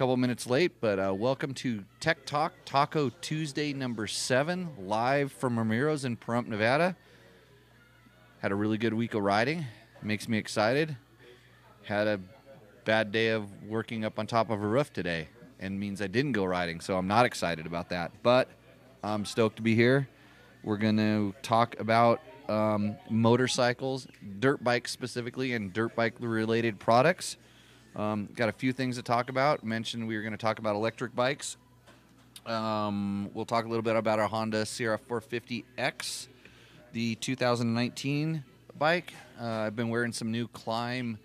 couple minutes late, but uh, welcome to Tech Talk Taco Tuesday number seven, live from Ramiro's in Pahrump, Nevada. Had a really good week of riding. Makes me excited. Had a bad day of working up on top of a roof today, and means I didn't go riding, so I'm not excited about that. But I'm stoked to be here. We're to talk about um, motorcycles, dirt bikes specifically, and dirt bike related products. Um, got a few things to talk about. Mentioned we were going to talk about electric bikes. Um, we'll talk a little bit about our Honda CRF 450X, the 2019 bike. Uh, I've been wearing some new Klim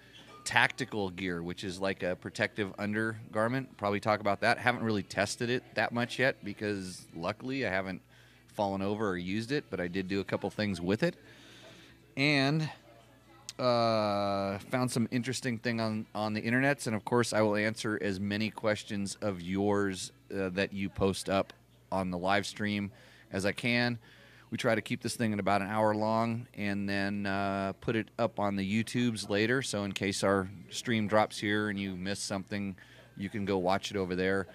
tactical gear, which is like a protective undergarment. Probably talk about that. Haven't really tested it that much yet because luckily I haven't fallen over or used it, but I did do a couple things with it. And uh, found some interesting thing on on the internets, and of course, I will answer as many questions of yours uh, that you post up on the live stream as I can. We try to keep this thing at about an hour long, and then uh, put it up on the YouTubes later. So in case our stream drops here and you miss something, you can go watch it over there,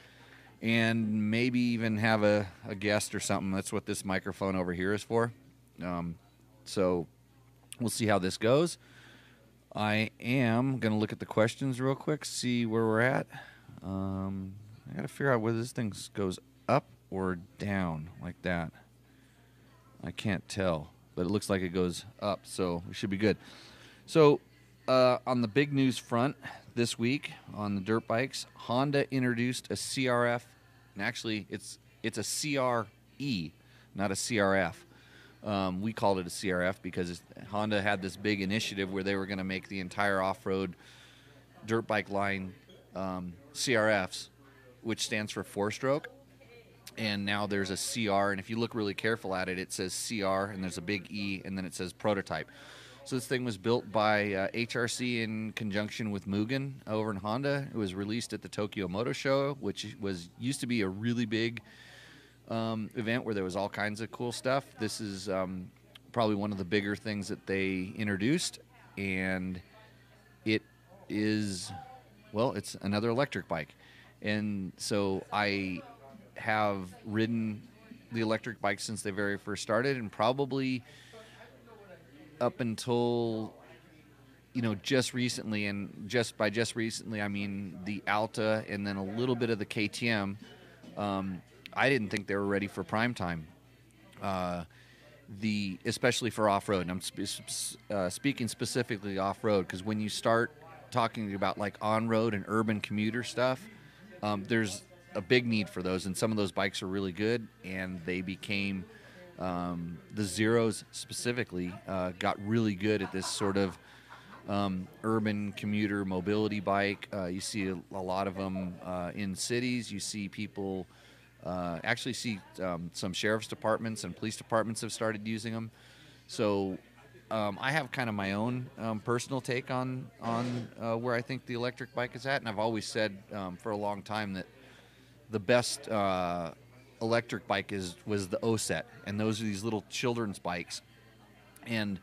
and maybe even have a, a guest or something. That's what this microphone over here is for. Um, so we'll see how this goes. I am going to look at the questions real quick, see where we're at. Um, I got to figure out whether this thing goes up or down like that. I can't tell, but it looks like it goes up, so we should be good. So, uh, on the big news front this week on the dirt bikes, Honda introduced a CRF, and actually it's it's a CRE, not a CRF. Um, we called it a CRF because Honda had this big initiative where they were going to make the entire off-road dirt bike line um, CRFs, which stands for four-stroke. And now there's a CR, and if you look really careful at it, it says CR, and there's a big E, and then it says prototype. So this thing was built by uh, HRC in conjunction with Mugen over in Honda. It was released at the Tokyo Motor Show, which was used to be a really big um, event where there was all kinds of cool stuff. This is um, probably one of the bigger things that they introduced, and it is well, it's another electric bike, and so I have ridden the electric bike since they very first started, and probably up until you know just recently, and just by just recently I mean the Alta, and then a little bit of the KTM. Um, I didn't think they were ready for prime time. Uh, the especially for off road. And I'm sp- uh, speaking specifically off road because when you start talking about like on road and urban commuter stuff, um, there's a big need for those, and some of those bikes are really good, and they became um, the zeros specifically uh, got really good at this sort of um, urban commuter mobility bike. Uh, you see a, a, lot of them uh, in cities. You see people uh, actually see um, some sheriff's departments and police departments have started using them. So um, I have kind of my own um, personal take on on uh, where I think the electric bike is at, and I've always said um, for a long time that the best uh, electric bike is was the OSET, and those are these little children's bikes, and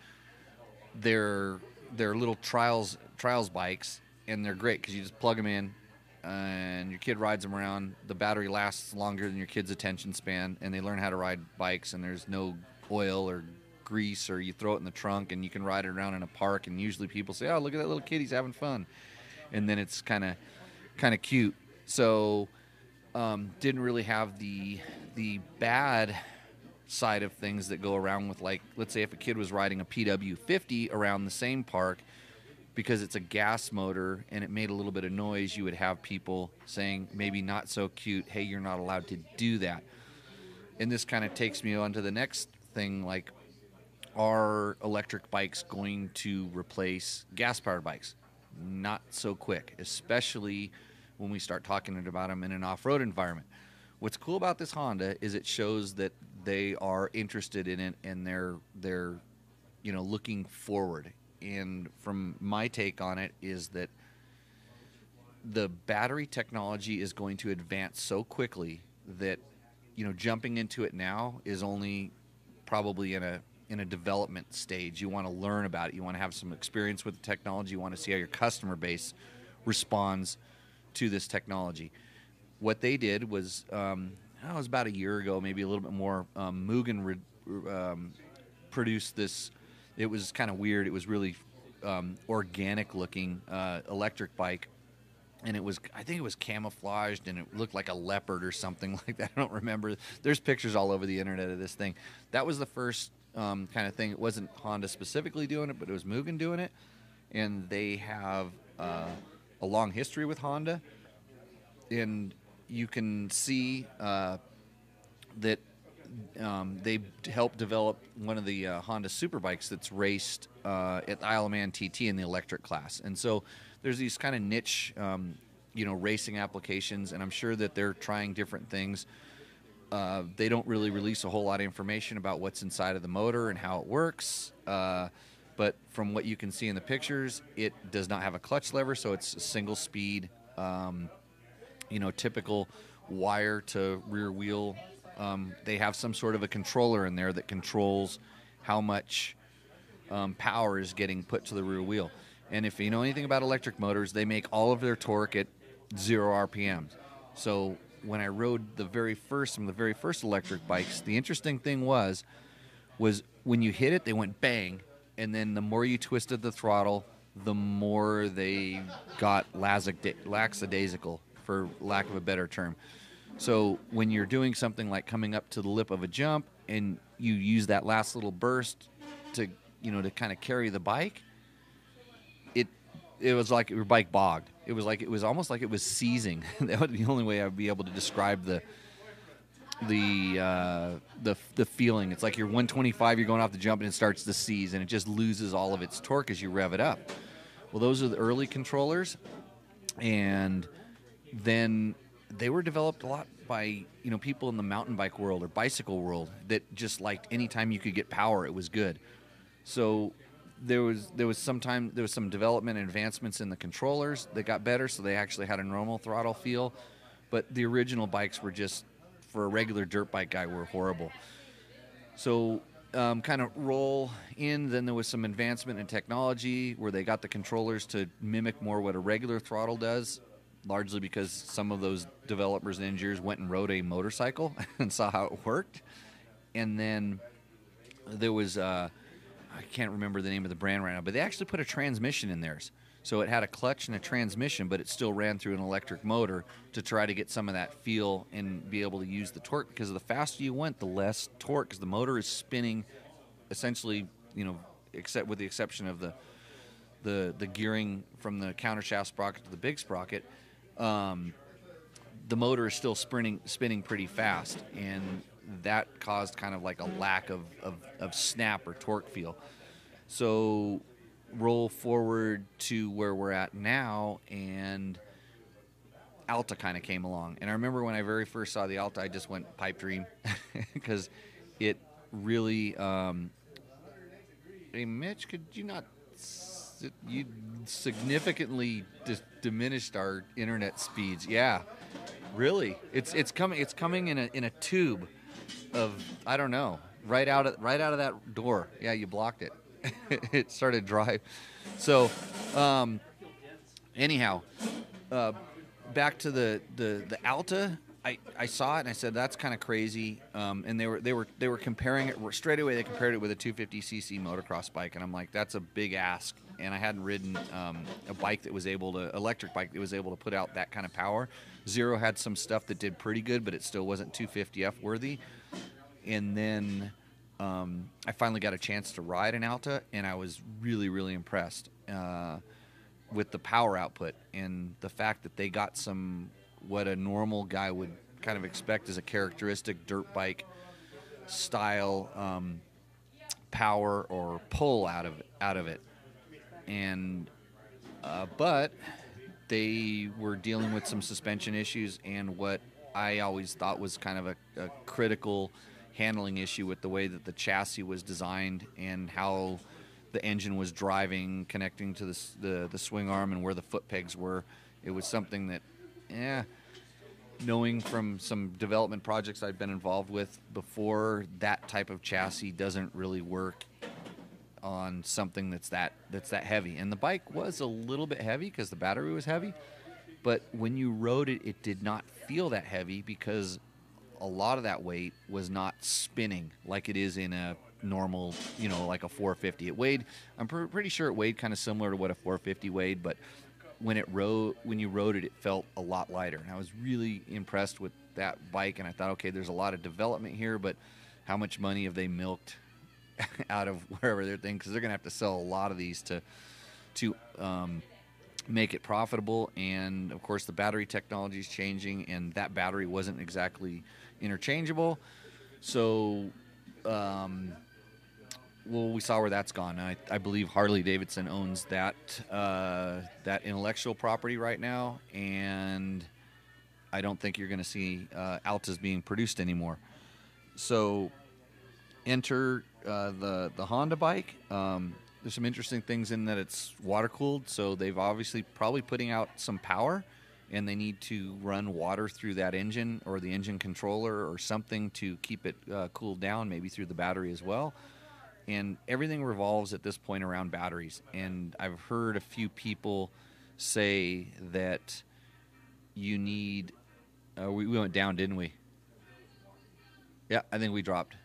they're they're little trials trials bikes, and they're great because you just plug them in, and your kid rides them around. The battery lasts longer than your kid's attention span, and they learn how to ride bikes. And there's no oil or grease, or you throw it in the trunk, and you can ride it around in a park. And usually people say, "Oh, look at that little kid, he's having fun," and then it's kind of kind of cute. So um, didn't really have the the bad side of things that go around with like let's say if a kid was riding a PW50 around the same park because it's a gas motor and it made a little bit of noise, you would have people saying, maybe not so cute, hey, you're not allowed to do that. And this kind of takes me on to the next thing like, are electric bikes going to replace gas powered bikes? Not so quick, especially when we start talking about them in an off road environment. What's cool about this Honda is it shows that they are interested in it and they're they're you know looking forward and from my take on it is that the battery technology is going to advance so quickly that you know jumping into it now is only probably in a in a development stage. You want to learn about it. You want to have some experience with the technology. You want to see how your customer base responds to this technology. what they did was, um, it was about a year ago, maybe a little bit more. Um, Mugen re- um, produced this. It was kind of weird. It was really um, organic looking uh, electric bike, and it was I think it was camouflaged and it looked like a leopard or something like that. I don't remember. There's pictures all over the internet of this thing. That was the first um, kind of thing. It wasn't Honda specifically doing it, but it was Mugen doing it, and they have uh, a long history with Honda, and you can see uh, that um, they helped develop one of the uh, Honda Superbikes that's raced uh, at Isle of Man TT in the electric class, and so there's these kind of niche, um, you know, racing applications, and I'm sure that they're trying different things. Uh, they don't really release a whole lot of information about what's inside of the motor and how it works. Uh, but from what you can see in the pictures, it does not have a clutch lever, so it's a single speed, um, you know, typical wire to rear wheel. Um, they have some sort of a controller in there that controls how much um, power is getting put to the rear wheel. And if you know anything about electric motors, they make all of their torque at zero RPMs. So when I rode the very first, some of the very first electric bikes, the interesting thing was, was when you hit it, they went bang, and then the more you twisted the throttle, the more they got lackadaisical, for lack of a better term. So when you're doing something like coming up to the lip of a jump and you use that last little burst to, you know, to kind of carry the bike, it it was like your bike bogged. It was like it was almost like it was seizing. that would be the only way I'd be able to describe the the uh, the the feeling. It's like you're 125, you're going off the jump, and it starts to seize, and it just loses all of its torque as you rev it up. Well, those are the early controllers, and then they were developed a lot by you know people in the mountain bike world or bicycle world that just liked anytime you could get power, it was good. So there was there was some time there was some development and advancements in the controllers that got better, so they actually had a normal throttle feel. But the original bikes were just for a regular dirt bike guy were horrible. So um, kind of roll in. Then there was some advancement in technology where they got the controllers to mimic more what a regular throttle does, largely because some of those developers and engineers went and rode a motorcycle and saw how it worked. And then there was, uh, I can't remember the name of the brand right now, but they actually put a transmission in theirs. So it had a clutch and a transmission, but it still ran through an electric motor to try to get some of that feel and be able to use the torque. Because the faster you went, the less torque, because the motor is spinning, essentially, you know, except with the exception of the the the gearing from the countershaft sprocket to the big sprocket. Um, the motor is still spinning spinning pretty fast, and that caused kind of like a lack of, of, of snap or torque feel. So roll forward to where we're at now, and Alta kind of came along. And I remember when I very first saw the Alta, I just went pipe dream because it really. Um, hey, Mitch, could you not? You significantly diminished our internet speeds. Yeah, really. It's it's coming. It's coming in a in a tube of I don't know. Right out of right out of that door. Yeah, you blocked it. it started dry. So, um, anyhow, uh, back to the, the, the Alta. I, I saw it and I said that's kind of crazy. Um, and they were they were they were comparing it straight away. They compared it with a 250cc motocross bike, and I'm like, that's a big ask. And I hadn't ridden um, a bike that was able to electric bike that was able to put out that kind of power. Zero had some stuff that did pretty good, but it still wasn't 250f worthy. And then um, I finally got a chance to ride an Alta, and I was really, really impressed uh, with the power output and the fact that they got some what a normal guy would kind of expect as a characteristic dirt bike style um, power or pull out of out of it, and uh, but they were dealing with some suspension issues and what I always thought was kind of a, a critical handling issue with the way that the chassis was designed and how the engine was driving, connecting to the, the, the swing arm and where the foot pegs were. It was something that, yeah, knowing from some development projects I've been involved with before, that type of chassis doesn't really work on something that's that that's that heavy. And the bike was a little bit heavy because the battery was heavy, But when you rode it, it did not feel that heavy because a lot of that weight was not spinning like it is in a normal, you know, like a 450. It weighed. I'm pr- pretty sure it weighed kind of similar to what a 450 weighed, but when it rode, when you rode it, it felt a lot lighter. And I was really impressed with that bike. And I thought, okay, there's a lot of development here, but how much money have they milked out of wherever they're thinking? Because they're going to have to sell a lot of these to to um, make it profitable. And of course, the battery technology is changing, and that battery wasn't exactly interchangeable. So, um, well, we saw where that's gone. I, I believe Harley Davidson owns that uh, that intellectual property right now, and I don't think you're going to see uh, Altas being produced anymore. So, enter uh, the the Honda bike. Um, there's some interesting things in that it's water cooled, so they've obviously probably putting out some power, and they need to run water through that engine or the engine controller or something to keep it uh, cooled down, maybe through the battery as well. And everything revolves at this point around batteries. And I've heard a few people say that you need. Uh, we, we went down, didn't we? Yeah, I think we dropped.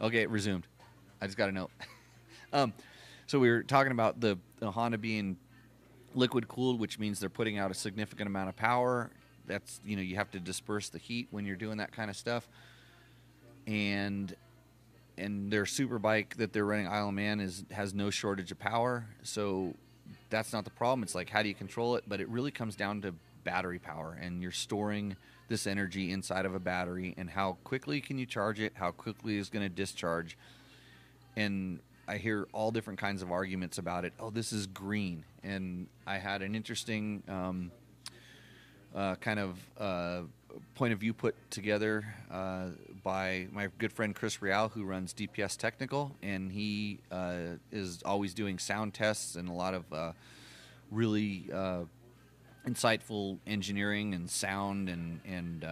Okay, it resumed. I just got a note. um, so we were talking about the, the Honda being liquid cooled, which means they're putting out a significant amount of power. That's you know you have to disperse the heat when you're doing that kind of stuff. And and their super bike that they're running Isle of Man is has no shortage of power. So that's not the problem. It's like how do you control it? But it really comes down to battery power and you're storing this energy inside of a battery and how quickly can you charge it, how quickly is going to discharge. And I hear all different kinds of arguments about it. Oh, this is green. And I had an interesting um, uh, kind of uh, point of view put together uh, by my good friend Chris Real, who runs DPS Technical, and he uh, is always doing sound tests and a lot of uh, really uh, insightful engineering and sound and and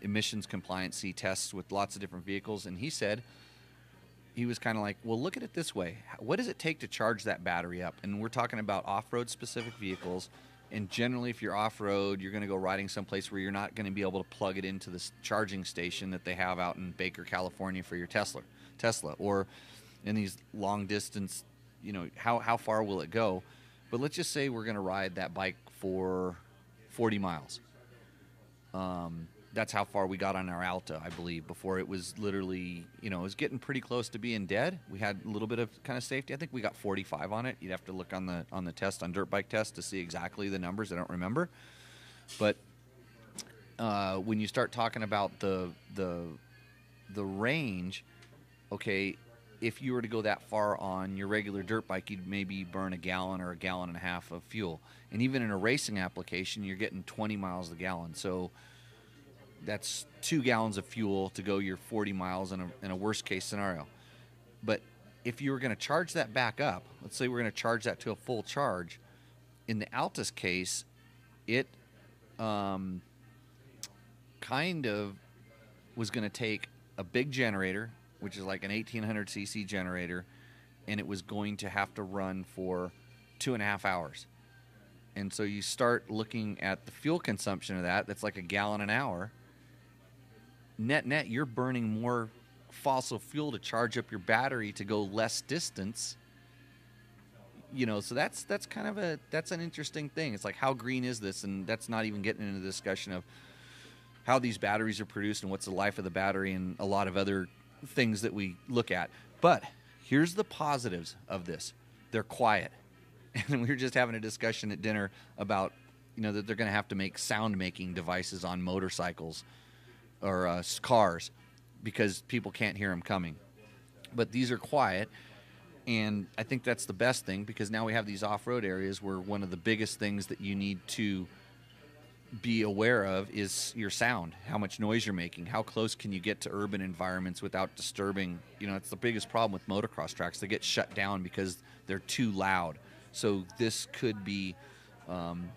emissions compliancy tests with lots of different vehicles. And he said he was kind of like, well, look at it this way: what does it take to charge that battery up? And we're talking about off-road specific vehicles. And generally, if you're off road, you're going to go riding someplace where you're not going to be able to plug it into the charging station that they have out in Baker, California for your Tesla. Tesla, or in these long distance, you know, how, how far will it go? But let's just say we're going to ride that bike for 40 miles. Um, that's how far we got on our Alta, I believe, before it was literally, you know, it was getting pretty close to being dead. We had a little bit of kind of safety. I think we got 45 on it. You'd have to look on the on the test on dirt bike test to see exactly the numbers. I don't remember, but uh, when you start talking about the the the range, okay, if you were to go that far on your regular dirt bike, you'd maybe burn a gallon or a gallon and a half of fuel. And even in a racing application, you're getting 20 miles a gallon. So that's two gallons of fuel to go your 40 miles in a, in a worst case scenario. But if you were going to charge that back up, let's say we're going to charge that to a full charge, in the Alta's case, it um, kind of was going to take a big generator, which is like an 1800 cc generator, and it was going to have to run for two and a half hours. And so you start looking at the fuel consumption of that, that's like a gallon an hour net net you're burning more fossil fuel to charge up your battery to go less distance. You know so that's that's kind of a that's an interesting thing. It's like how green is this? And that's not even getting into the discussion of how these batteries are produced and what's the life of the battery and a lot of other things that we look at. But here's the positives of this. They're quiet. And we were just having a discussion at dinner about you know that they're going to have to make sound making devices on motorcycles or uh, cars because people can't hear them coming. But these are quiet, and I think that's the best thing because now we have these off-road areas where one of the biggest things that you need to be aware of is your sound, how much noise you're making, how close can you get to urban environments without disturbing. You know, it's the biggest problem with motocross tracks; they get shut down because they're too loud. So this could be um,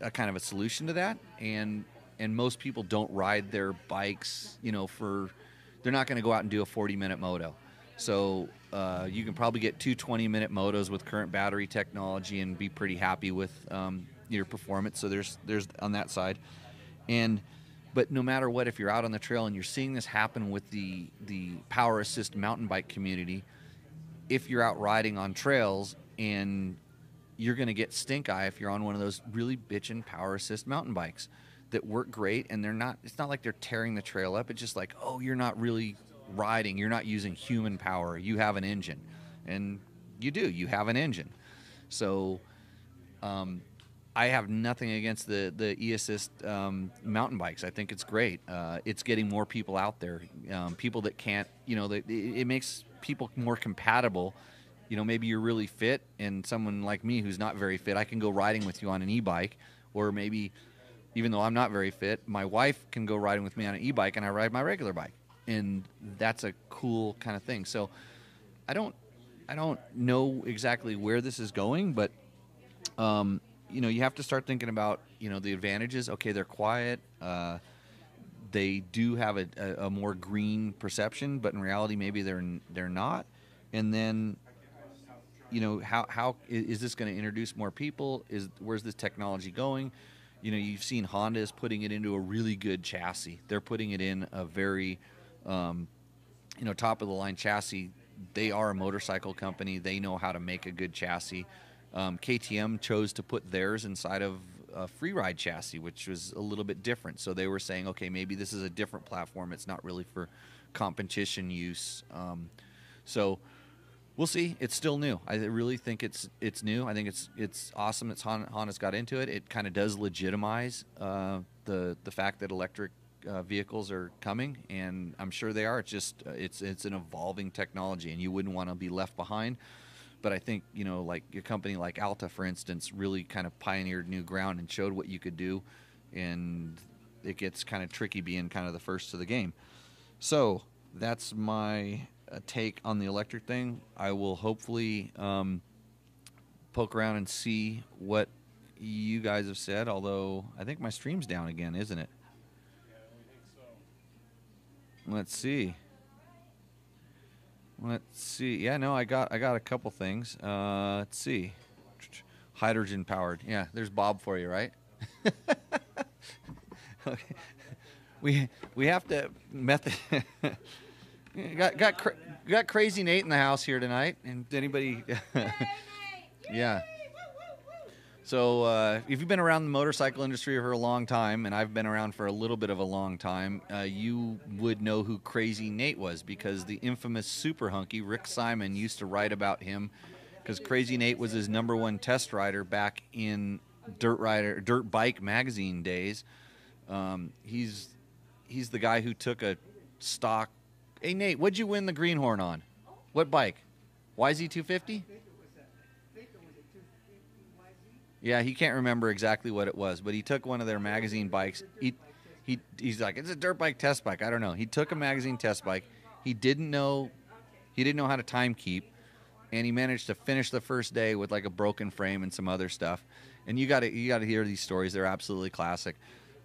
a kind of a solution to that, and and most people don't ride their bikes, you know, for they're not going to go out and do a 40 minute moto. So uh, you can probably get two 20 minute motos with current battery technology and be pretty happy with, um, your performance. So there's there's on that side, and but no matter what, if you're out on the trail and you're seeing this happen with the the power assist mountain bike community, if you're out riding on trails and you're going to get stink eye if you're on one of those really bitchin' power assist mountain bikes that work great and they're not it's not like they're tearing the trail up it's just like oh you're not really riding you're not using human power you have an engine and you do you have an engine so um, I have nothing against the the e-assist um, mountain bikes. I think it's great. Uh, it's getting more people out there. Um, people that can't, you know, it, it makes people more compatible. You know, maybe you're really fit, and someone like me who's not very fit, I can go riding with you on an e-bike, or maybe even though I'm not very fit, my wife can go riding with me on an e-bike, and I ride my regular bike, and that's a cool kind of thing. So, I don't, I don't know exactly where this is going, but um, you know, you have to start thinking about you know the advantages. Okay, they're quiet. Uh, they do have a, a, a, more green perception, but in reality, maybe they're they're not. And then, you know, how how is this going to introduce more people? Is where's this technology going? You know, you've seen Honda is putting it into a really good chassis. They're putting it in a very, um, you know, top of the line chassis. They are a motorcycle company. They know how to make a good chassis. Um, KTM chose to put theirs inside of a freeride chassis, which was a little bit different. So they were saying, okay, maybe this is a different platform. It's not really for competition use. Um, so we'll see. It's still new. I really think it's it's new. I think it's it's awesome that Honda's got into it. It kind of does legitimize uh, the the fact that electric uh, vehicles are coming, and I'm sure they are. It's just uh, it's it's an evolving technology, and you wouldn't want to be left behind. But I think you know, like a company like Alta, for instance, really kind of pioneered new ground and showed what you could do, and it gets kind of tricky being kind of the first to the game. So that's my uh, take on the electric thing. I will hopefully um, poke around and see what you guys have said. Although I think my stream's down again, isn't it? Let's see. Let's see. Yeah, no, I got I got a couple things. Uh, let's see. Hydrogen powered. Yeah, there's Bob for you, right? okay. We we have to method. got got cra- got crazy Nate in the house here tonight. And anybody? yeah. So uh, if you've been around the motorcycle industry for a long time, and I've been around for a little bit of a long time, uh, you would know who Crazy Nate was because the infamous super hunky Rick Sieman used to write about him because Crazy Nate was his number one test rider back in Dirt Rider Dirt Bike magazine days. Um, he's he's the guy who took a stock. Hey Nate, what'd you win the Greenhorn on? What bike? YZ250? Yeah, he can't remember exactly what it was, but he took one of their magazine bikes. He, he he's like, it's a dirt bike test bike. I don't know. He took a magazine test bike. He didn't know, he didn't know how to time keep, and he managed to finish the first day with like a broken frame and some other stuff. And you got to you got to hear these stories. They're absolutely classic.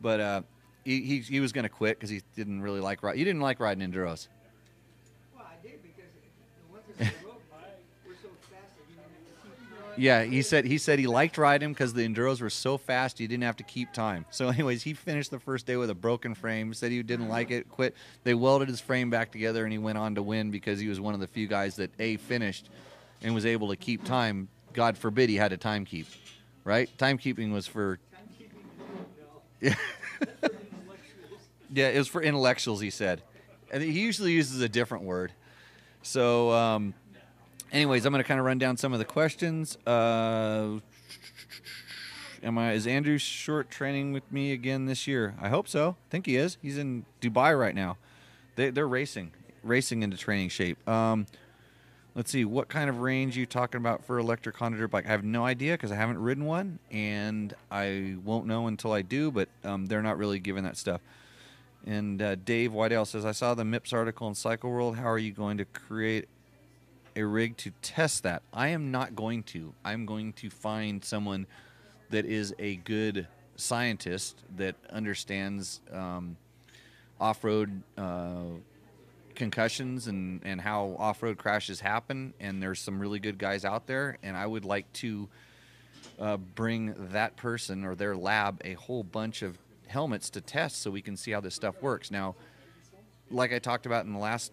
But uh, he, he, he was going to quit because he didn't really like. You didn't like riding enduros. Yeah, he said he said he liked riding because the enduros were so fast you didn't have to keep time. So, anyways, he finished the first day with a broken frame. Said he didn't like it, quit. They welded his frame back together, and he went on to win because he was one of the few guys that a finished and was able to keep time. God forbid he had a time keep, right? Timekeeping was for. Yeah. yeah, it was for intellectuals. He said, and he usually uses a different word. So. Um, anyways, I'm going to kind of run down some of the questions. Uh, am I is Andrew Short training with me again this year? I hope so. I think he is. He's in Dubai right now. They, they're racing, racing into training shape. Um, let's see, what kind of range you talking about for electric Honda bike? I have no idea because I haven't ridden one, and I won't know until I do. But um, they're not really giving that stuff. And uh, Dave Whitedale says, I saw the MIPS article in Cycle World. How are you going to create a rig to test that. I am not going to. I'm going to find someone that is a good scientist that understands um, off-road uh, concussions and, and how off-road crashes happen. And there's some really good guys out there. And I would like to uh, bring that person or their lab a whole bunch of helmets to test so we can see how this stuff works. Now, like I talked about in the last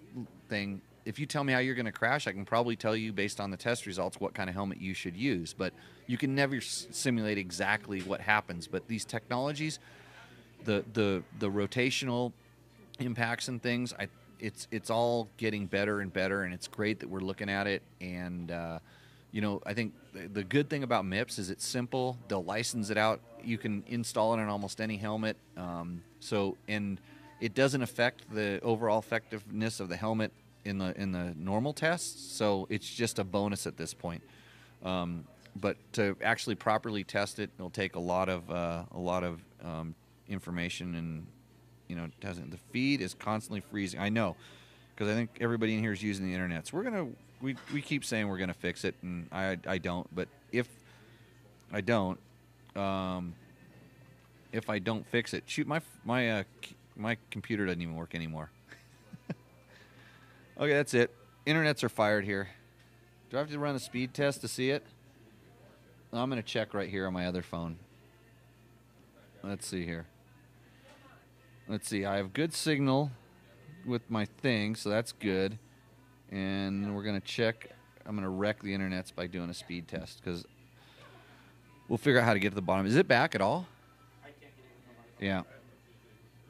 thing, if you tell me how you're going to crash, I can probably tell you based on the test results what kind of helmet you should use. But you can never s- simulate exactly what happens. But these technologies, the the the rotational impacts and things, I it's it's all getting better and better, and it's great that we're looking at it. And uh, you know, I think the, good thing about MIPS is it's simple. They'll license it out. You can install it on almost any helmet. Um, so and it doesn't affect the overall effectiveness of the helmet in the in the normal tests. So it's just a bonus at this point. Um, but to actually properly test it, it'll take a lot of uh, a lot of um, information and you know doesn't the feed is constantly freezing. I know because I think everybody in here is using the internet. So we're gonna we, we keep saying we're gonna fix it, and I I don't. But if I don't, um, if I don't fix it, shoot my my uh, my computer doesn't even work anymore. Okay, that's it. Internets are fired here. Do I have to run a speed test to see it? I'm gonna check right here on my other phone. Let's see here. Let's see. I have good signal with my thing, so that's good. And we're gonna check. I'm gonna wreck the internets by doing a speed test because we'll figure out how to get to the bottom. Is it back at all? Yeah.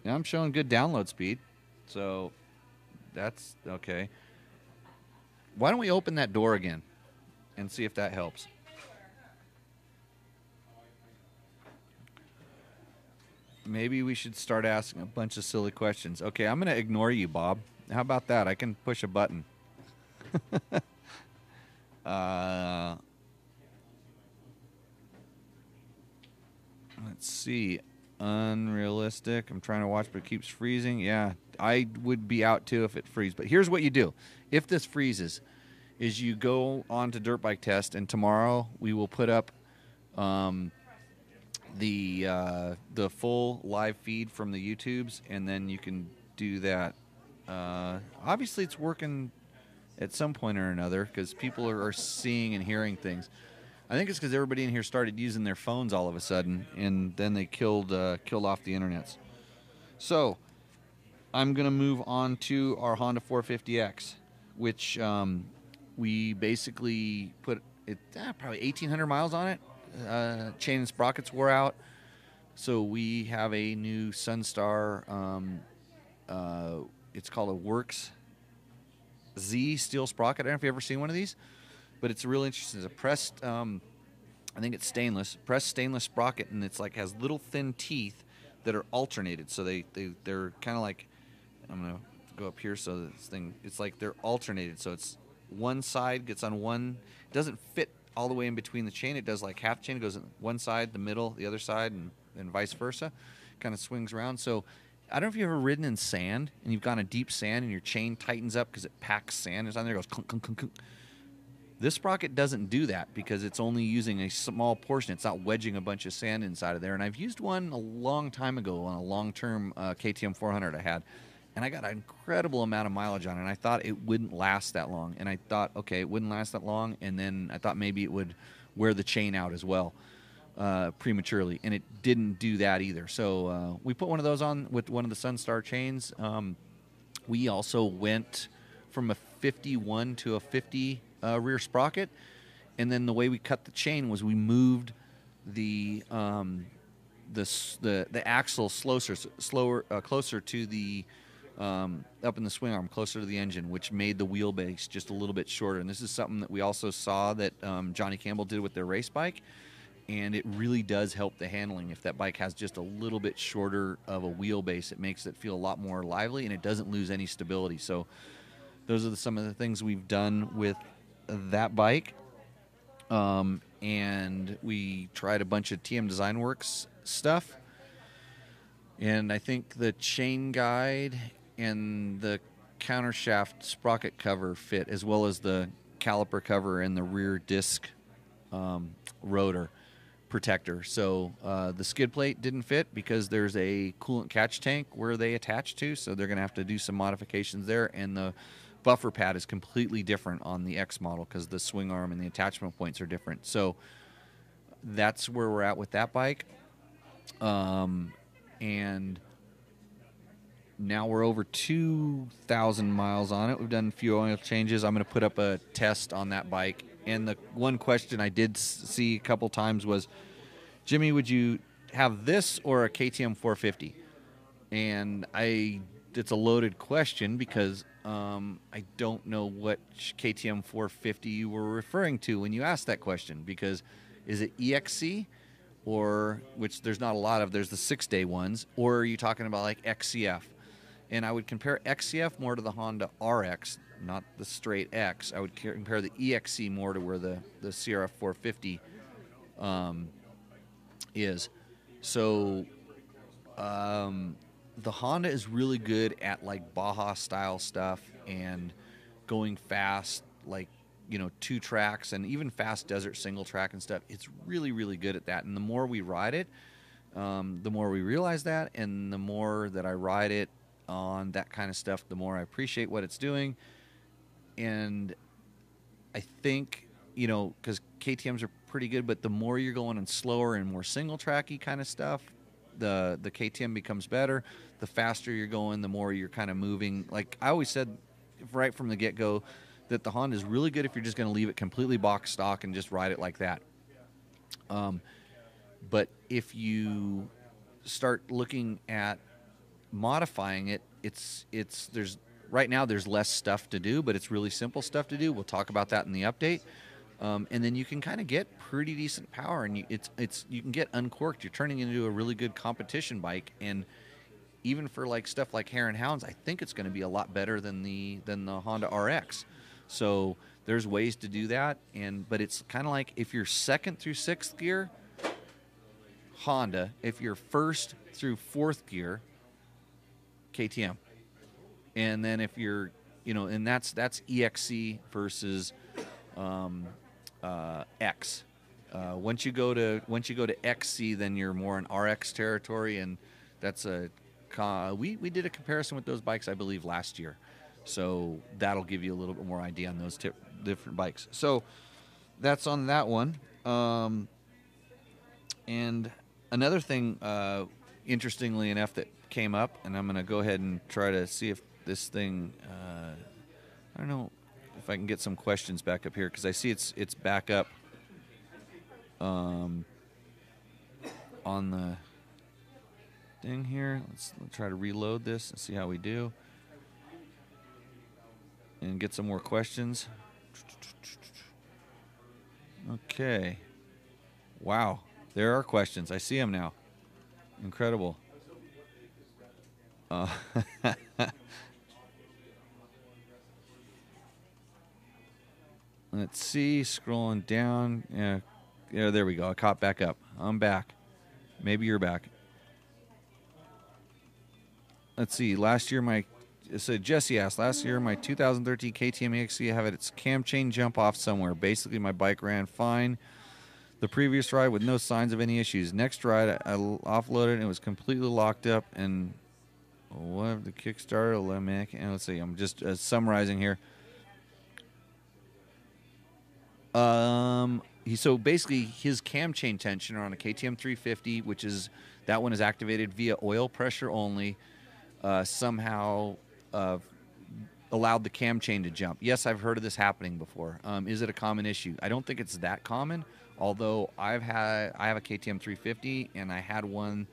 Yeah, I'm showing good download speed, so that's okay. Why don't we open that door again and see if that helps? Maybe we should start asking a bunch of silly questions. Okay, I'm going to ignore you, Bob. How about that? I can push a button. uh, let's see. Unrealistic. I'm trying to watch, but it keeps freezing. Yeah, I would be out too if it freezes. But here's what you do: if this freezes, is you go on to Dirt Bike Test, and tomorrow we will put up um, the uh, the full live feed from the YouTubes, and then you can do that. Uh, obviously, it's working at some point or another because people are, are seeing and hearing things. I think it's because everybody in here started using their phones all of a sudden, and then they killed uh, killed off the internets. So, I'm gonna move on to our Honda 450X, which um, we basically put it ah, probably 1,800 miles on it. Uh, chain and sprockets wore out, so we have a new Sunstar. Um, uh, it's called a Works Z steel sprocket. I don't know if you've ever seen one of these, but it's really interesting. It's a pressed, um, I think it's stainless, pressed stainless sprocket, and it's like has little thin teeth that are alternated. So they, they they're kind of like I'm gonna go up here so this thing it's like they're alternated. So it's one side gets on one. It doesn't fit all the way in between the chain. It does like half chain. It goes on one side, the middle, the other side, and and vice versa. Kind of swings around. So I don't know if you've ever ridden in sand and you've gone a deep sand and your chain tightens up because it packs sand. It's on there, it goes clunk, clunk, clunk, clunk. This sprocket doesn't do that because it's only using a small portion. It's not wedging a bunch of sand inside of there. And I've used one a long time ago on a long-term uh, KTM 400 I had, and I got an incredible amount of mileage on it. And I thought it wouldn't last that long, and I thought, okay, it wouldn't last that long, and then I thought maybe it would wear the chain out as well uh, prematurely, and it didn't do that either. So uh, we put one of those on with one of the Sunstar chains. Um, we also went from a 51 to a 50 uh, rear sprocket, and then the way we cut the chain was we moved the um, the the the axle closer slower uh, closer to the um, up in the swing arm closer to the engine, which made the wheelbase just a little bit shorter. And this is something that we also saw that um, Johnny Campbell did with their race bike, and it really does help the handling. If that bike has just a little bit shorter of a wheelbase, it makes it feel a lot more lively, and it doesn't lose any stability. So those are the, some of the things we've done with that bike. Um, and we tried a bunch of TM Design Works stuff. And I think the chain guide and the countershaft sprocket cover fit, as well as the caliper cover and the rear disc um, rotor protector. So uh, the skid plate didn't fit because there's a coolant catch tank where they attach to, so they're going to have to do some modifications there. And the buffer pad is completely different on the X model because the swing arm and the attachment points are different. So that's where we're at with that bike. Um, and now we're over 2,000 miles on it. We've done a few oil changes. I'm going to put up a test on that bike. And the one question I did see a couple times was, Jimmy, would you have this or a KTM 450? And I, it's a loaded question because um, I don't know what KTM 450 you were referring to when you asked that question. Because is it EXC or which there's not a lot of? There's the six day ones, or are you talking about like XCF? And I would compare XCF more to the Honda RX, not the straight X. I would compare the EXC more to where the the CRF 450 um, is. So um, the Honda is really good at like Baja style stuff and going fast, like you know, two tracks and even fast desert single track and stuff. It's really, really good at that. And the more we ride it, um, the more we realize that, and the more that I ride it on that kind of stuff, the more I appreciate what it's doing. And I think you know because KTM's are pretty good, but the more you're going on slower and more single tracky kind of stuff, the the KTM becomes better. The faster you're going, the more you're kind of moving. Like I always said, right from the get go, that the Honda is really good if you're just going to leave it completely box stock and just ride it like that. Um, but if you start looking at modifying it, it's it's there's right now there's less stuff to do, but it's really simple stuff to do. We'll talk about that in the update. Um, and then you can kind of get pretty decent power, and you, it's it's you can get uncorked. You're turning into a really good competition bike, and even for like stuff like Hare and Hounds, I think it's going to be a lot better than the than the Honda RX. So there's ways to do that, and but it's kind of like if you're second through sixth gear, Honda. If you're first through fourth gear, KTM. And then if you're, you know, and that's that's EXC versus um, uh, X. Uh, once you go to once you go to XC, then you're more in RX territory, and that's a we we did a comparison with those bikes, I believe, last year. So that'll give you a little bit more idea on those tip, different bikes. So that's on that one. Um, and another thing, uh, interestingly enough, that came up, and I'm going to go ahead and try to see if this thing. Uh, I don't know if I can get some questions back up here because I see it's it's back up. Um, on the thing here, let's, let's try to reload this and see how we do, and get some more questions. Okay. Wow, there are questions. I see them now. Incredible. Uh, let's see. Scrolling down. Yeah, yeah. There we go. I caught back up. I'm back. Maybe you're back. Let's see. Last year, my so Jesse asked. Last year, my 2013 KTM EXC had its cam chain jump off somewhere. Basically, my bike ran fine. The previous ride with no signs of any issues. Next ride, I, I offloaded and it was completely locked up. And what the Kickstarter? Me. and Let's see. I'm just uh, summarizing here. Um, he so basically his cam chain tensioner on a KTM 350, which is that one is activated via oil pressure only. Uh, somehow uh, allowed the cam chain to jump. Yes, I've heard of this happening before. Um, is it a common issue? I don't think it's that common. Although I've had I have a KTM 350 and I had one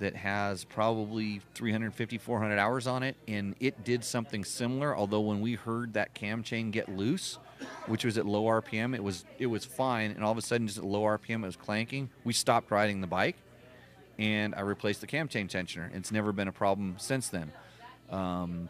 that has probably 350 400 hours on it and it did something similar although when we heard that cam chain get loose which was at low rpm it was it was fine. And all of a sudden just at low rpm it was clanking. We stopped riding the bike and i replaced the cam chain tensioner. It's never been a problem since then. Um,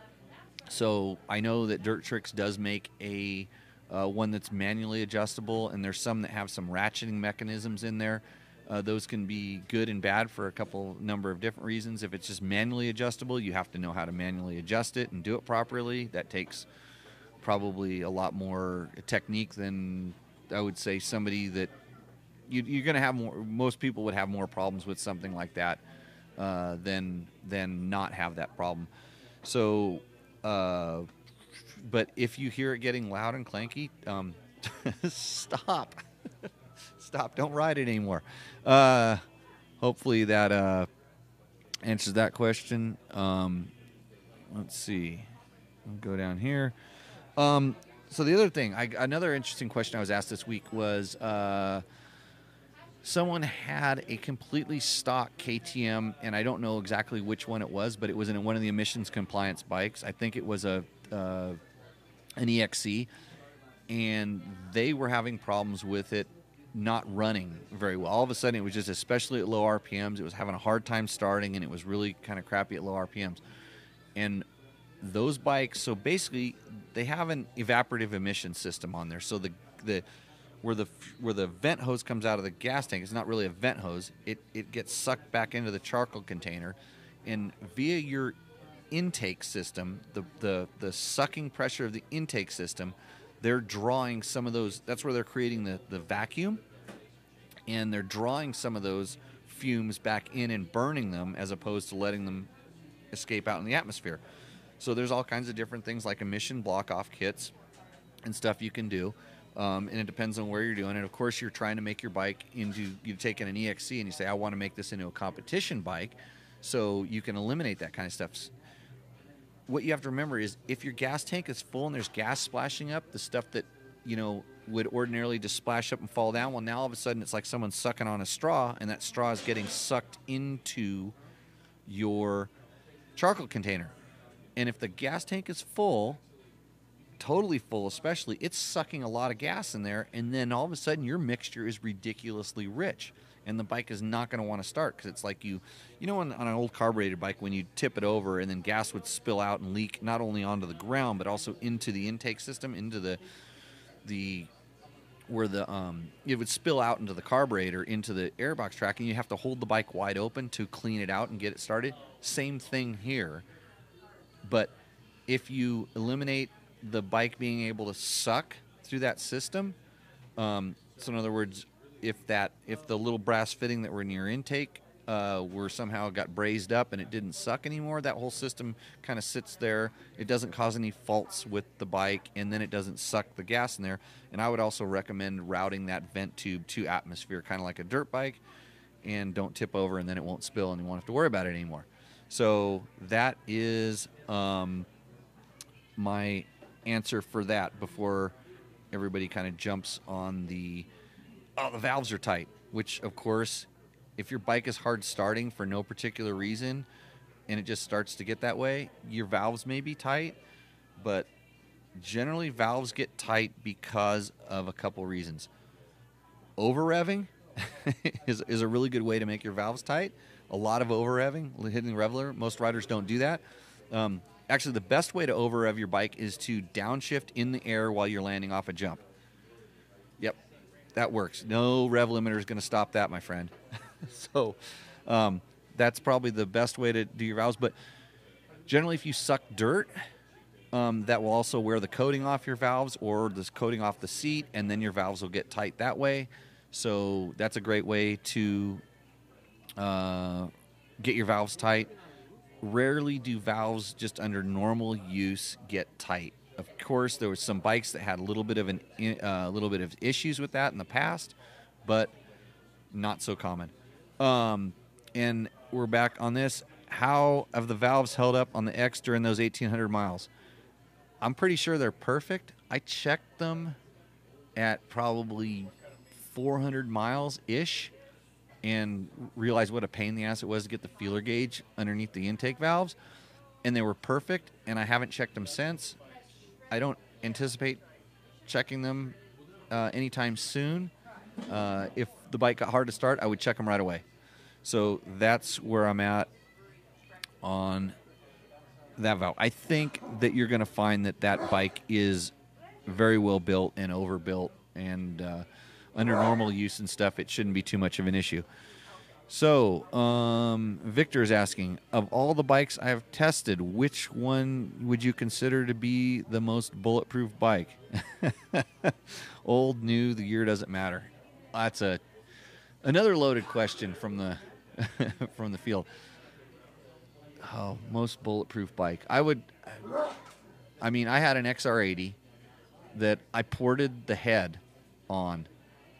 so i know that dirt tricks does make a uh, one that's manually adjustable and there's some that have some ratcheting mechanisms in there. Uh, those can be good and bad for a couple number of different reasons. If it's just manually adjustable, you have to know how to manually adjust it and do it properly. That takes probably a lot more technique than I would say somebody that you, you're going to have more. Most people would have more problems with something like that uh, than than not have that problem. So, uh, but if you hear it getting loud and clanky, um, stop. stop. Don't ride it anymore. Uh, hopefully that uh, answers that question. Um, let's see. Go down here. Um, so the other thing, I, another interesting question I was asked this week was uh, someone had a completely stock KTM, and I don't know exactly which one it was, but it was in one of the emissions compliance bikes. I think it was a uh, an EXC, and they were having problems with it not running very well. All of a sudden, it was just, especially at low RPMs, it was having a hard time starting, and it was really kind of crappy at low RPMs. And those bikes, so basically, they have an evaporative emission system on there. So the the where the where the vent hose comes out of the gas tank, it's not really a vent hose. It it gets sucked back into the charcoal container, and via your intake system, the the the sucking pressure of the intake system, they're drawing some of those. That's where they're creating the the vacuum, and they're drawing some of those fumes back in and burning them, as opposed to letting them escape out in the atmosphere. So there's all kinds of different things like emission block off kits and stuff you can do. Um, and it depends on where you're doing it. Of course, you're trying to make your bike into you take in an EXC and you say, I want to make this into a competition bike, so you can eliminate that kind of stuff. What you have to remember is if your gas tank is full and there's gas splashing up, the stuff that you know would ordinarily just splash up and fall down, well, now all of a sudden it's like someone's sucking on a straw, and that straw is getting sucked into your charcoal container. And if the gas tank is full, totally full especially, it's sucking a lot of gas in there. And then all of a sudden your mixture is ridiculously rich. And the bike is not going to want to start because it's like you, you know, on, on an old carbureted bike, when you tip it over and then gas would spill out and leak not only onto the ground but also into the intake system, into the, the where the um, it would spill out into the carburetor into the airbox track and you have to hold the bike wide open to clean it out and get it started same thing here but if you eliminate the bike being able to suck through that system, um, so in other words, if that if the little brass fitting that were in your intake uh, were somehow got brazed up and it didn't suck anymore, that whole system kind of sits there. It doesn't cause any faults with the bike, and then it doesn't suck the gas in there. And I would also recommend routing that vent tube to atmosphere, kind of like a dirt bike, and don't tip over, and then it won't spill, and you won't have to worry about it anymore. So that is um, my answer for that before everybody kind of jumps on the oh the valves are tight which of course if your bike is hard starting for no particular reason and it just starts to get that way your valves may be tight but generally valves get tight because of a couple reasons. Over revving is, is a really good way to make your valves tight a lot of over revving, hitting the reveler. Most riders don't do that. Um, actually, the best way to over rev your bike is to downshift in the air while you're landing off a jump. Yep, that works. No rev limiter is going to stop that, my friend. so um, that's probably the best way to do your valves. But generally, if you suck dirt, um, that will also wear the coating off your valves or the coating off the seat, and then your valves will get tight that way. So that's a great way to uh, get your valves tight. Rarely do valves just under normal use get tight. Of course, there were some bikes that had a little bit of an uh, little bit of issues with that in the past, but not so common. Um, and we're back on this. How have the valves held up on the X during those 1,800 miles? I'm pretty sure they're perfect. I checked them at probably 400 miles ish and realized what a pain in the ass it was to get the feeler gauge underneath the intake valves. And they were perfect, and I haven't checked them since. I don't anticipate checking them uh, anytime soon. Uh, if the bike got hard to start, I would check them right away. So that's where I'm at on that valve. I think that you're going to find that that bike is very well built and overbuilt, and uh, under normal use and stuff, it shouldn't be too much of an issue. So, um, Victor is asking, of all the bikes I have tested, which one would you consider to be the most bulletproof bike? Old, new, the year doesn't matter. That's a another loaded question from the from the field. Oh, most bulletproof bike. I would. I mean, I had an XR80 that I ported the head on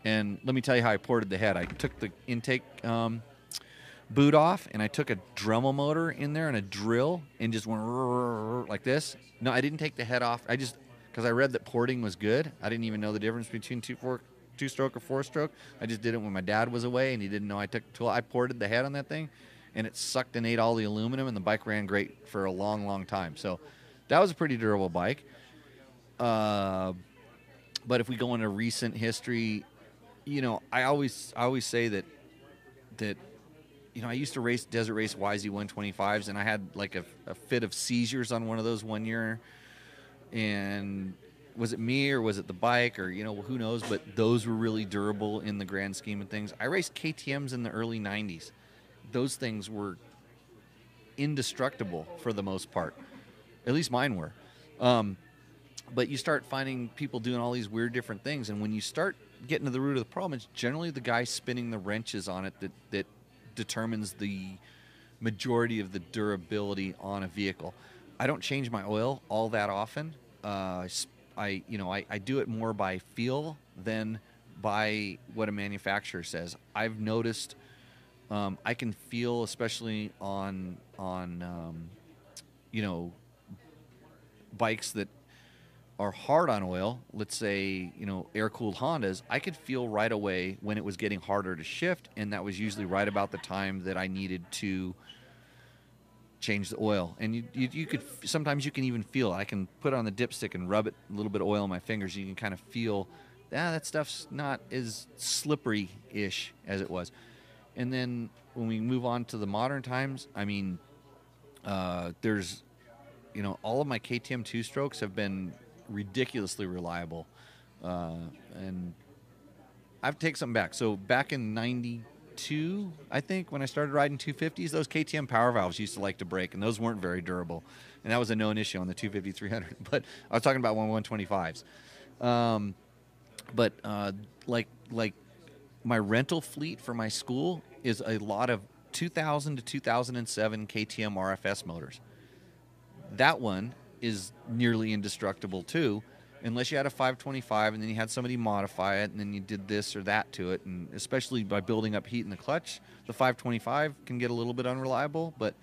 And let me tell you how I ported the head. I took the intake um, boot off, and I took a Dremel motor in there and a drill, and just went like this. No, I didn't take the head off. I just because I read that porting was good. I didn't even know the difference between two four two stroke or four stroke. I just did it when my dad was away, and he didn't know I took tool. I ported the head on that thing, and it sucked and ate all the aluminum, and the bike ran great for a long, long time. So that was a pretty durable bike. Uh, but if we go into recent history, you know, I always I always say that that you know I used to race desert race YZ 125s, and I had like a, a fit of seizures on one of those one year, and was it me or was it the bike or you know who knows? But those were really durable in the grand scheme of things. I raced ktms in the early 90s those things were indestructible for the most part. At least mine were. Um, but you start finding people doing all these weird different things and when you start getting to the root of the problem it's generally the guy spinning the wrenches on it that, that determines the majority of the durability on a vehicle i don't change my oil all that often uh, I you know I, I do it more by feel than by what a manufacturer says. I've noticed um, I can feel especially on on um, you know bikes that are hard on oil. Let's say you know air cooled Hondas. I could feel right away when it was getting harder to shift, and that was usually right about the time that I needed to change the oil. And you, you, you, could sometimes you can even feel. I can put on the dipstick and rub it a little bit of oil on my fingers. You can kind of feel, ah, that stuff's not as slippery ish as it was. And then when we move on to the modern times, I mean, uh, there's, you know, all of my KTM two strokes have been ridiculously reliable. Uh, and I've taken something back. So back in 92, I think, when I started riding 250s, those KTM power valves used to like to break, and those weren't very durable. And that was a known issue on the 250 300. But I was talking about one 125s. Um, but uh, like like my rental fleet for my school is a lot of 2000 to 2007 KTM RFS motors. That one is nearly indestructible too unless you had a 525 and then you had somebody modify it and then you did this or that to it. And especially by building up heat in the clutch the 525 can get a little bit unreliable but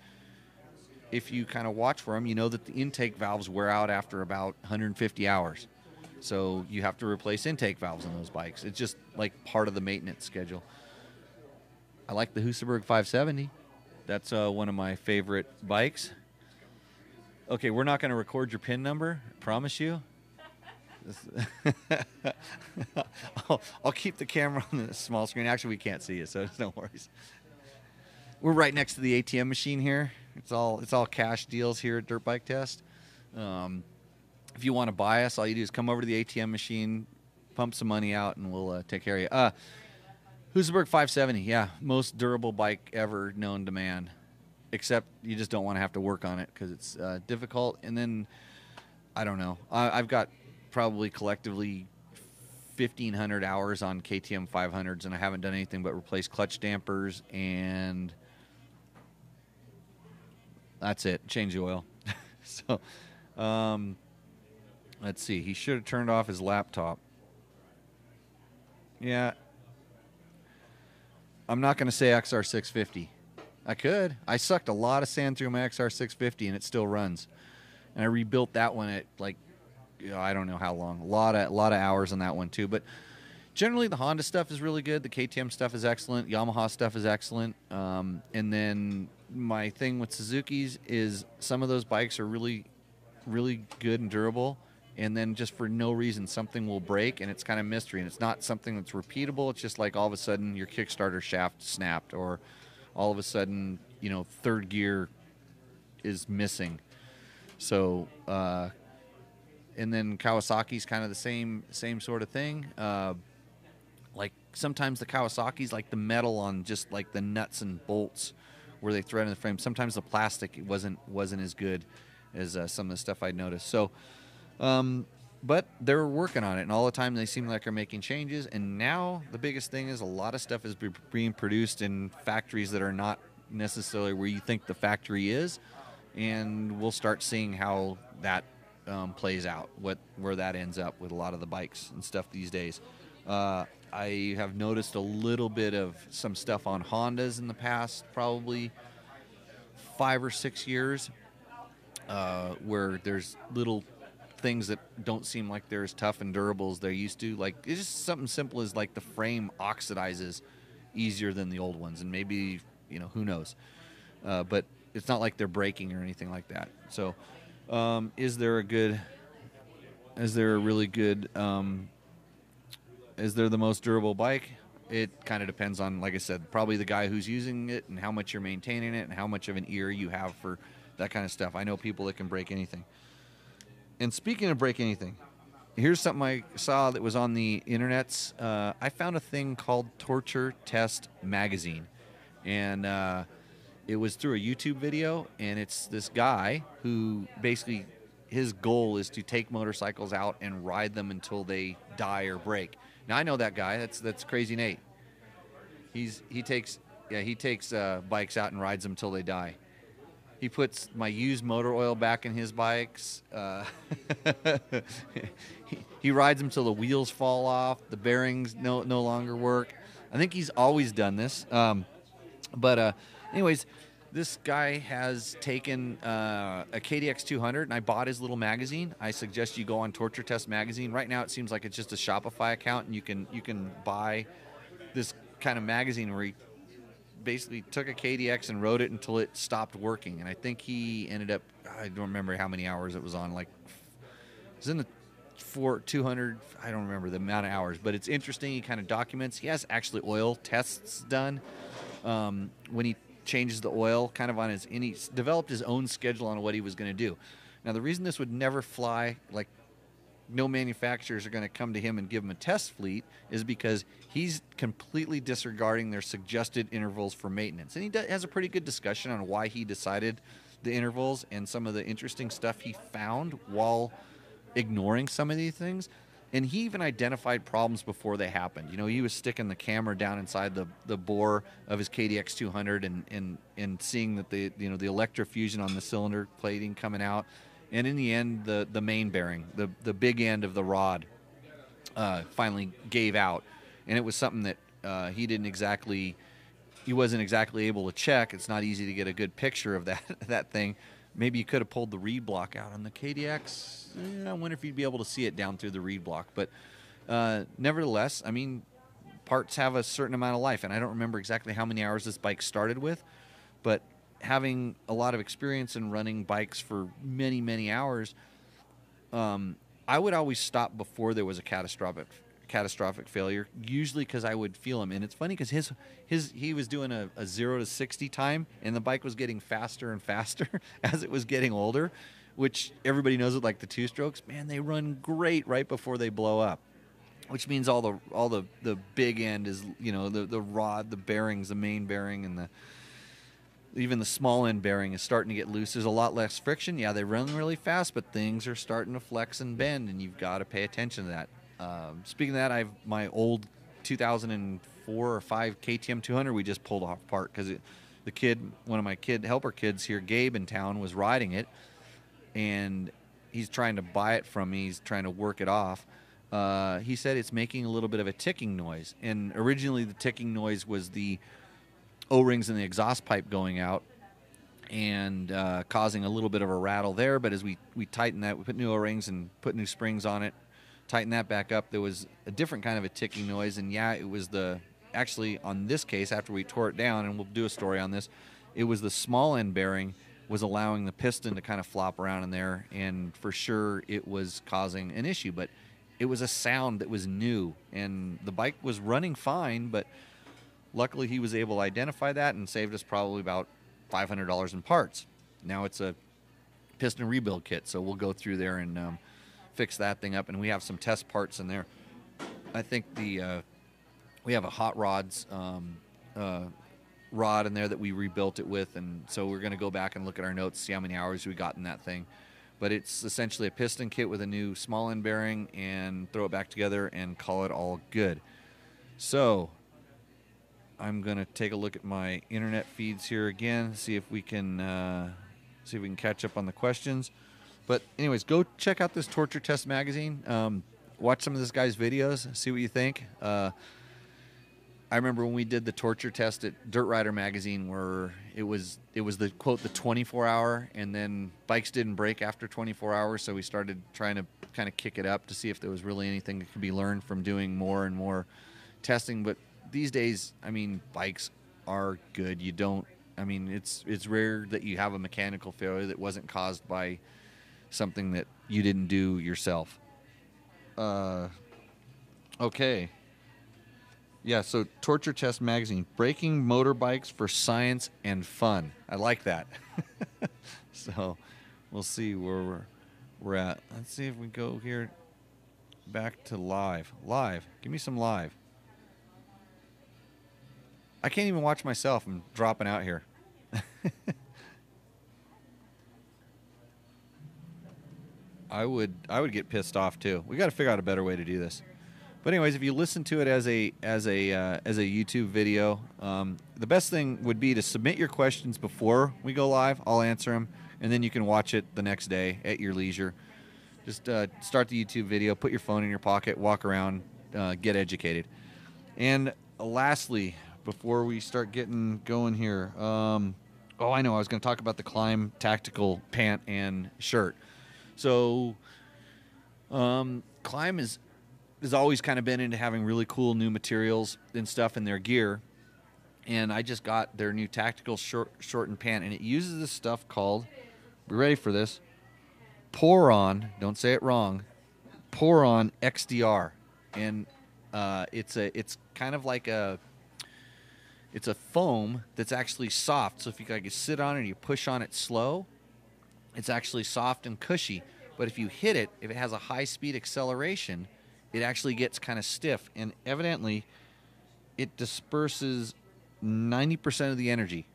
if you kind of watch for them you know that the intake valves wear out after about 150 hours. So you have to replace intake valves on those bikes. It's just like part of the maintenance schedule. I like the husaberg 570 that's uh, one of my favorite bikes okay we're not going to record your pin number promise you I'll, I'll, keep the camera on the small screen. Actually, we can't see it, so no worries. We're right next to the ATM machine here. It's all it's all cash deals here at Dirt Bike Test. Um, if you want to buy us, all you do is come over to the ATM machine, pump some money out, and we'll uh, take care of you. Uh, Husaberg 570, yeah, most durable bike ever known to man. Except you just don't want to have to work on it because it's uh, difficult. And then I don't know. I, I've got probably collectively 1500 hours on KTM 500s and I haven't done anything but replace clutch dampers and that's it. Change the oil. so, um, let's see. He should have turned off his laptop. Yeah. I'm not going to say XR650. I could. I sucked a lot of sand through my XR650 and it still runs. And I rebuilt that one at like you know, I don't know how long. A lot of a lot of hours on that one too. But generally, the Honda stuff is really good. The KTM stuff is excellent. Yamaha stuff is excellent. Um, and then my thing with Suzuki's is some of those bikes are really, really good and durable. And then just for no reason, something will break, and it's kind of mystery. And it's not something that's repeatable. It's just like all of a sudden your Kickstarter shaft snapped, or all of a sudden, you know, third gear is missing. So uh, and then Kawasaki's kind of the same same sort of thing. Uh, like sometimes the Kawasaki's like the metal on just like the nuts and bolts where they thread in the frame. Sometimes the plastic wasn't wasn't as good as uh, some of the stuff I'd noticed. So, um, but they're working on it, and all the time they seem like they're making changes. And now the biggest thing is a lot of stuff is be- being produced in factories that are not necessarily where you think the factory is, and we'll start seeing how that um, plays out, what where that ends up with a lot of the bikes and stuff these days. Uh, I have noticed a little bit of some stuff on Hondas in the past, probably five or six years, uh, where there's little things that don't seem like they're as tough and durable as they used to. Like it's just something simple as like the frame oxidizes easier than the old ones, and maybe you know who knows. Uh, but it's not like they're breaking or anything like that. So, um, is there a good? Is there a really good? Um, is there the most durable bike? It kind of depends on, like I said, probably the guy who's using it and how much you're maintaining it and how much of an ear you have for that kind of stuff. I know people that can break anything. And speaking of break anything, here's something I saw that was on the internets. Uh, I found a thing called Torture Test Magazine, and uh, it was through a YouTube video, and it's this guy who basically his goal is to take motorcycles out and ride them until they die or break. Now I know that guy. That's that's Crazy Nate. He's he takes yeah he takes uh, bikes out and rides them until they die. He puts my used motor oil back in his bikes. Uh, he, he rides them till the wheels fall off, the bearings no no longer work. I think he's always done this. Um, but uh, anyways, this guy has taken uh, a KDX 200, and I bought his little magazine. I suggest you go on Torture Test Magazine. Right now, it seems like it's just a Shopify account, and you can you can buy this kind of magazine where he basically took a KDX and rode it until it stopped working. And I think he ended up I don't remember how many hours it was on. Like it was in the four 200. I don't remember the amount of hours, but it's interesting. He kind of documents. He has actually oil tests done um, when he changes the oil kind of on his and he developed his own schedule on what he was going to do now the reason this would never fly like no manufacturers are going to come to him and give him a test fleet is because he's completely disregarding their suggested intervals for maintenance. And he does, has a pretty good discussion on why he decided the intervals and some of the interesting stuff he found while ignoring some of these things. And he even identified problems before they happened. You know, he was sticking the camera down inside the, the bore of his KDX 200 and, and, and seeing that the you know the electrofusion on the cylinder plating coming out, and in the end the, the main bearing, the the big end of the rod, uh, finally gave out, and it was something that uh, he didn't exactly he wasn't exactly able to check. It's not easy to get a good picture of that that thing maybe you could have pulled the reed block out on the KDX. Eh, I wonder if you'd be able to see it down through the reed block. But uh, nevertheless, I mean, parts have a certain amount of life, and I don't remember exactly how many hours this bike started with, but having a lot of experience in running bikes for many, many hours, um, I would always stop before there was a catastrophic catastrophic failure. Usually because I would feel him, and it's funny because his his he was doing a, a zero to sixty time, and the bike was getting faster and faster as it was getting older. Which everybody knows it like the two strokes. Man, they run great right before they blow up. Which means all the all the the big end is you know the the rod, the bearings, the main bearing, and the even the small end bearing is starting to get loose. There's a lot less friction. Yeah, they run really fast, but things are starting to flex and bend, and you've got to pay attention to that. Um, speaking of that, I've my old 2004 or five KTM 200 we just pulled off apart because the kid, one of my kid helper kids here, Gabe in town, was riding it, and he's trying to buy it from me. He's trying to work it off. Uh, he said it's making a little bit of a ticking noise, and originally the ticking noise was the O-rings in the exhaust pipe going out and uh, causing a little bit of a rattle there. But as we we tighten that, we put new O-rings and put new springs on it tighten that back up, there was a different kind of a ticking noise. And yeah, it was the actually on this case after we tore it down, and we'll do a story on this. It was the small end bearing was allowing the piston to kind of flop around in there, and for sure it was causing an issue. But it was a sound that was new, and the bike was running fine. But luckily, he was able to identify that and saved us probably about $500 in parts. Now it's a piston rebuild kit, so we'll go through there and um, fix that thing up, and we have some test parts in there. I think the uh, we have a hot rods um, uh, rod in there that we rebuilt it with, and so we're going to go back and look at our notes, see how many hours we got in that thing. But it's essentially a piston kit with a new small end bearing, and throw it back together and call it all good. So I'm to take a look at my internet feeds here again, see if we can uh, see if we can catch up on the questions. But anyways, go check out this Torture Test magazine. Um, watch some of this guy's videos, see what you think. Uh, I remember when we did the torture test at Dirt Rider magazine, where it was it was the quote the 24 hour, and then bikes didn't break after 24 hours, so we started trying to kind of kick it up to see if there was really anything that could be learned from doing more and more testing. But these days, I mean, bikes are good. You don't. I mean, it's it's rare that you have a mechanical failure that wasn't caused by something that you didn't do yourself. Uh, okay. Yeah, so Torture Test Magazine, breaking motorbikes for science and fun. I like that. so we'll see where we're, we're at. Let's see if we go here back to live. Live. Give me some live. I can't even watch myself. I'm dropping out here. I would I would get pissed off too. We got to figure out a better way to do this. But anyways, if you listen to it as a as a uh, as a YouTube video, um, the best thing would be to submit your questions before we go live. I'll answer them, and then you can watch it the next day at your leisure. Just uh, start the YouTube video, put your phone in your pocket, walk around, uh, get educated. And lastly, before we start getting going here, um, oh, I know I was going to talk about the Klim tactical pant and shirt. So, um, Klim is has always kind of been into having really cool new materials and stuff in their gear. And I just got their new tactical short, short and pant, and it uses this stuff called. Be ready for this. Poron. Don't say it wrong. Poron XDR, and uh, it's a it's kind of like a it's a foam that's actually soft. So if you like sit on it and you push on it slow, it's actually soft and cushy. But if you hit it, if it has a high speed acceleration, it actually gets kind of stiff. And evidently, it disperses 90% of the energy,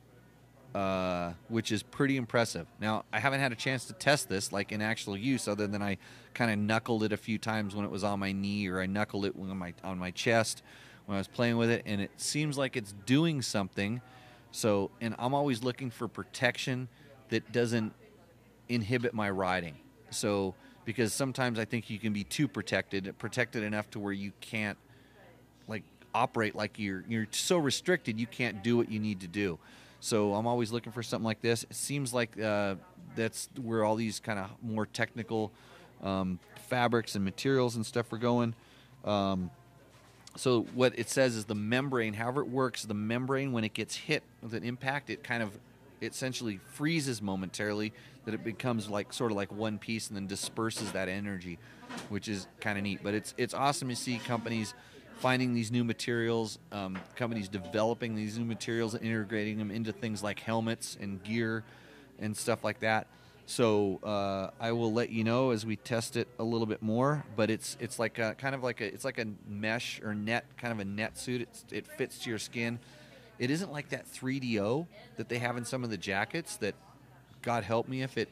uh, which is pretty impressive. Now, I haven't had a chance to test this like in actual use, other than I kind of knuckled it a few times when it was on my knee, or I knuckled it on my on my chest when I was playing with it, and it seems like it's doing something. So, and I'm always looking for protection that doesn't inhibit my riding. So, because sometimes I think you can be too protected, protected enough to where you can't like operate like you're you're so restricted you can't do what you need to do. So I'm always looking for something like this. It seems like uh, that's where all these kind of more technical um, fabrics and materials and stuff are going. Um, so what it says is the membrane, however it works, the membrane when it gets hit with an impact, it kind of it essentially freezes momentarily that it becomes like sort of like one piece and then disperses that energy, which is kind of neat. But it's it's awesome to see companies finding these new materials, um, companies developing these new materials and integrating them into things like helmets and gear and stuff like that. So uh, I will let you know as we test it a little bit more. But it's it's like a, kind of like a it's like a mesh or net kind of a net suit. It's, it fits to your skin. It isn't like that 3DO that they have in some of the jackets. That God help me if it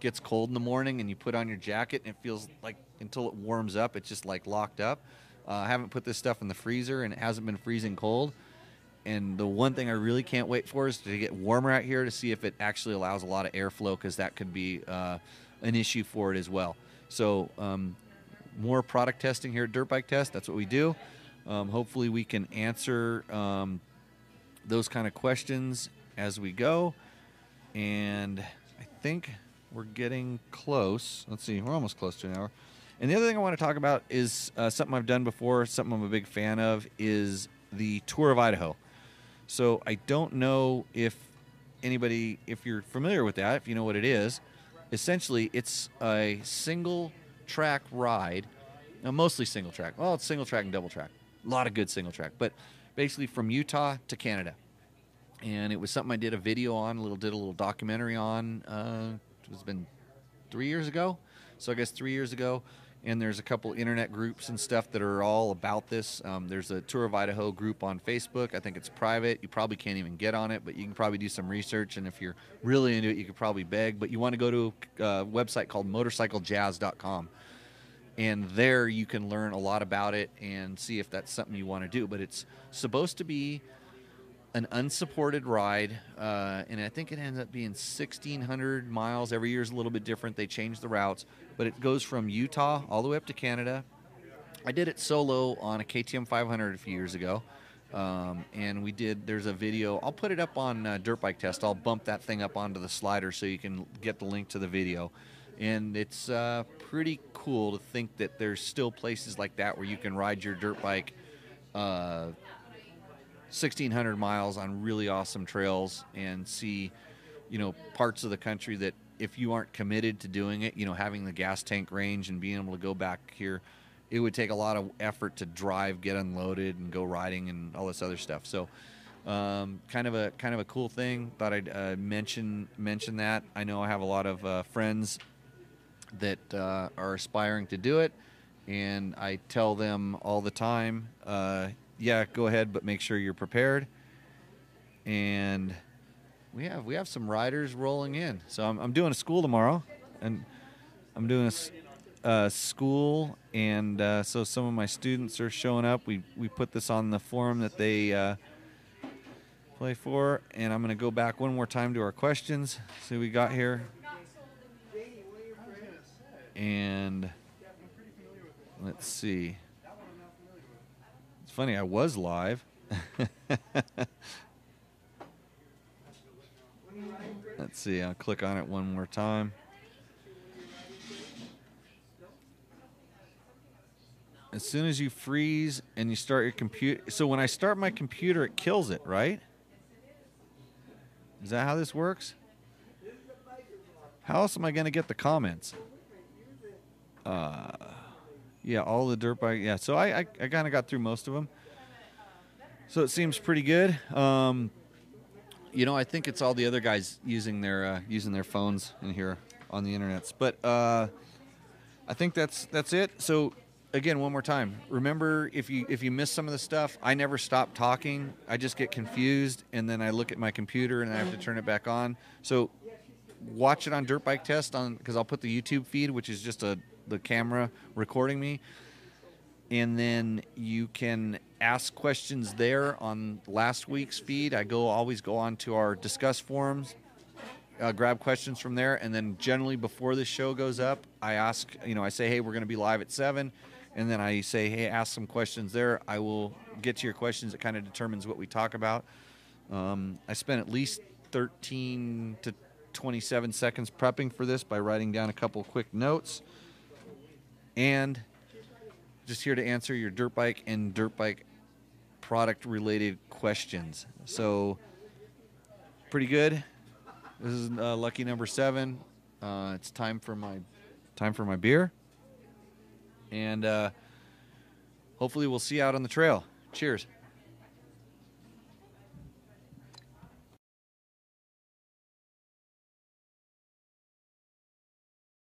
gets cold in the morning and you put on your jacket and it feels like until it warms up, it's just like locked up. Uh, I haven't put this stuff in the freezer and it hasn't been freezing cold. And the one thing I really can't wait for is to get warmer out here to see if it actually allows a lot of airflow because that could be uh, an issue for it as well. So, um, more product testing here at Dirt Bike Test. That's what we do. Um, hopefully, we can answer um, those kind of questions as we go. And I think we're getting close. Let's see, we're almost close to an hour. And the other thing I want to talk about is uh, something I've done before, something I'm a big fan of, is the Tour of Idaho. So I don't know if anybody, if you're familiar with that, if you know what it is. Essentially, it's a single track ride, now mostly single track. Well, it's single track and double track. A lot of good single track, but basically from Utah to Canada. And it was something I did a video on, a little did a little documentary on. Uh, it's been three years ago, so I guess three years ago and there's a couple internet groups and stuff that are all about this. Um, there's a Tour of Idaho group on Facebook. I think it's private. You probably can't even get on it, but you can probably do some research. And if you're really into it, you could probably beg. But you want to go to a website called motorcyclejazz.com. And there you can learn a lot about it and see if that's something you want to do. But it's supposed to be an unsupported ride, uh, and I think it ends up being 1,600 miles. Every year is a little bit different. They change the routes, but it goes from Utah all the way up to Canada. I did it solo on a KTM 500 a few years ago, Um, and we did. There's a video. I'll put it up on uh, Dirt Bike Test. I'll bump that thing up onto the slider so you can get the link to the video. And it's uh, pretty cool to think that there's still places like that where you can ride your dirt bike uh, 1,600 miles on really awesome trails and see, you know, parts of the country that if you aren't committed to doing it, you know, having the gas tank range and being able to go back here, it would take a lot of effort to drive, get unloaded, and go riding and all this other stuff. So, um, kind of a kind of a cool thing. Thought I'd uh, mention mention that. I know I have a lot of uh, friends that uh, are aspiring to do it, and I tell them all the time, uh, yeah, go ahead, but make sure you're prepared. And we have we have some riders rolling in. So I'm, I'm doing a school tomorrow, and I'm doing a, uh, school, and uh, so some of my students are showing up. We we put this on the forum that they uh, play for, and I'm going to go back one more time to our questions. See we got here, and let's see. It's funny, I was live. Let's see, I'll click on it one more time. As soon as you freeze and you start your computer, so when I start my computer, it kills it, right? Is that how this works? How else am I going to get the comments? Uh, yeah, all the dirt bike. Yeah, so I I, I kind of got through most of them. So it seems pretty good. Um, you know, I think it's all the other guys using their uh, using their phones in here on the internets. But uh, I think that's that's it. So again, one more time. Remember, if you if you miss some of the stuff, I never stop talking. I just get confused, and then I look at my computer and I have to turn it back on. So watch it on Dirt Bike Test on because I'll put the YouTube feed, which is just a the camera recording me, and then you can ask questions there on last week's feed. I go always go on to our discuss forums, uh, grab questions from there, and then generally before the show goes up, I ask you know I say hey we're going to be live at seven, and then I say hey ask some questions there. I will get to your questions. It kind of determines what we talk about. Um, I spent at least 13 to 27 seconds prepping for this by writing down a couple quick notes. And just here to answer your dirt bike and dirt bike product related questions. So, pretty good. This is uh, lucky number seven. Uh, it's time for my time for my beer, and uh, hopefully we'll see you out on the trail. Cheers.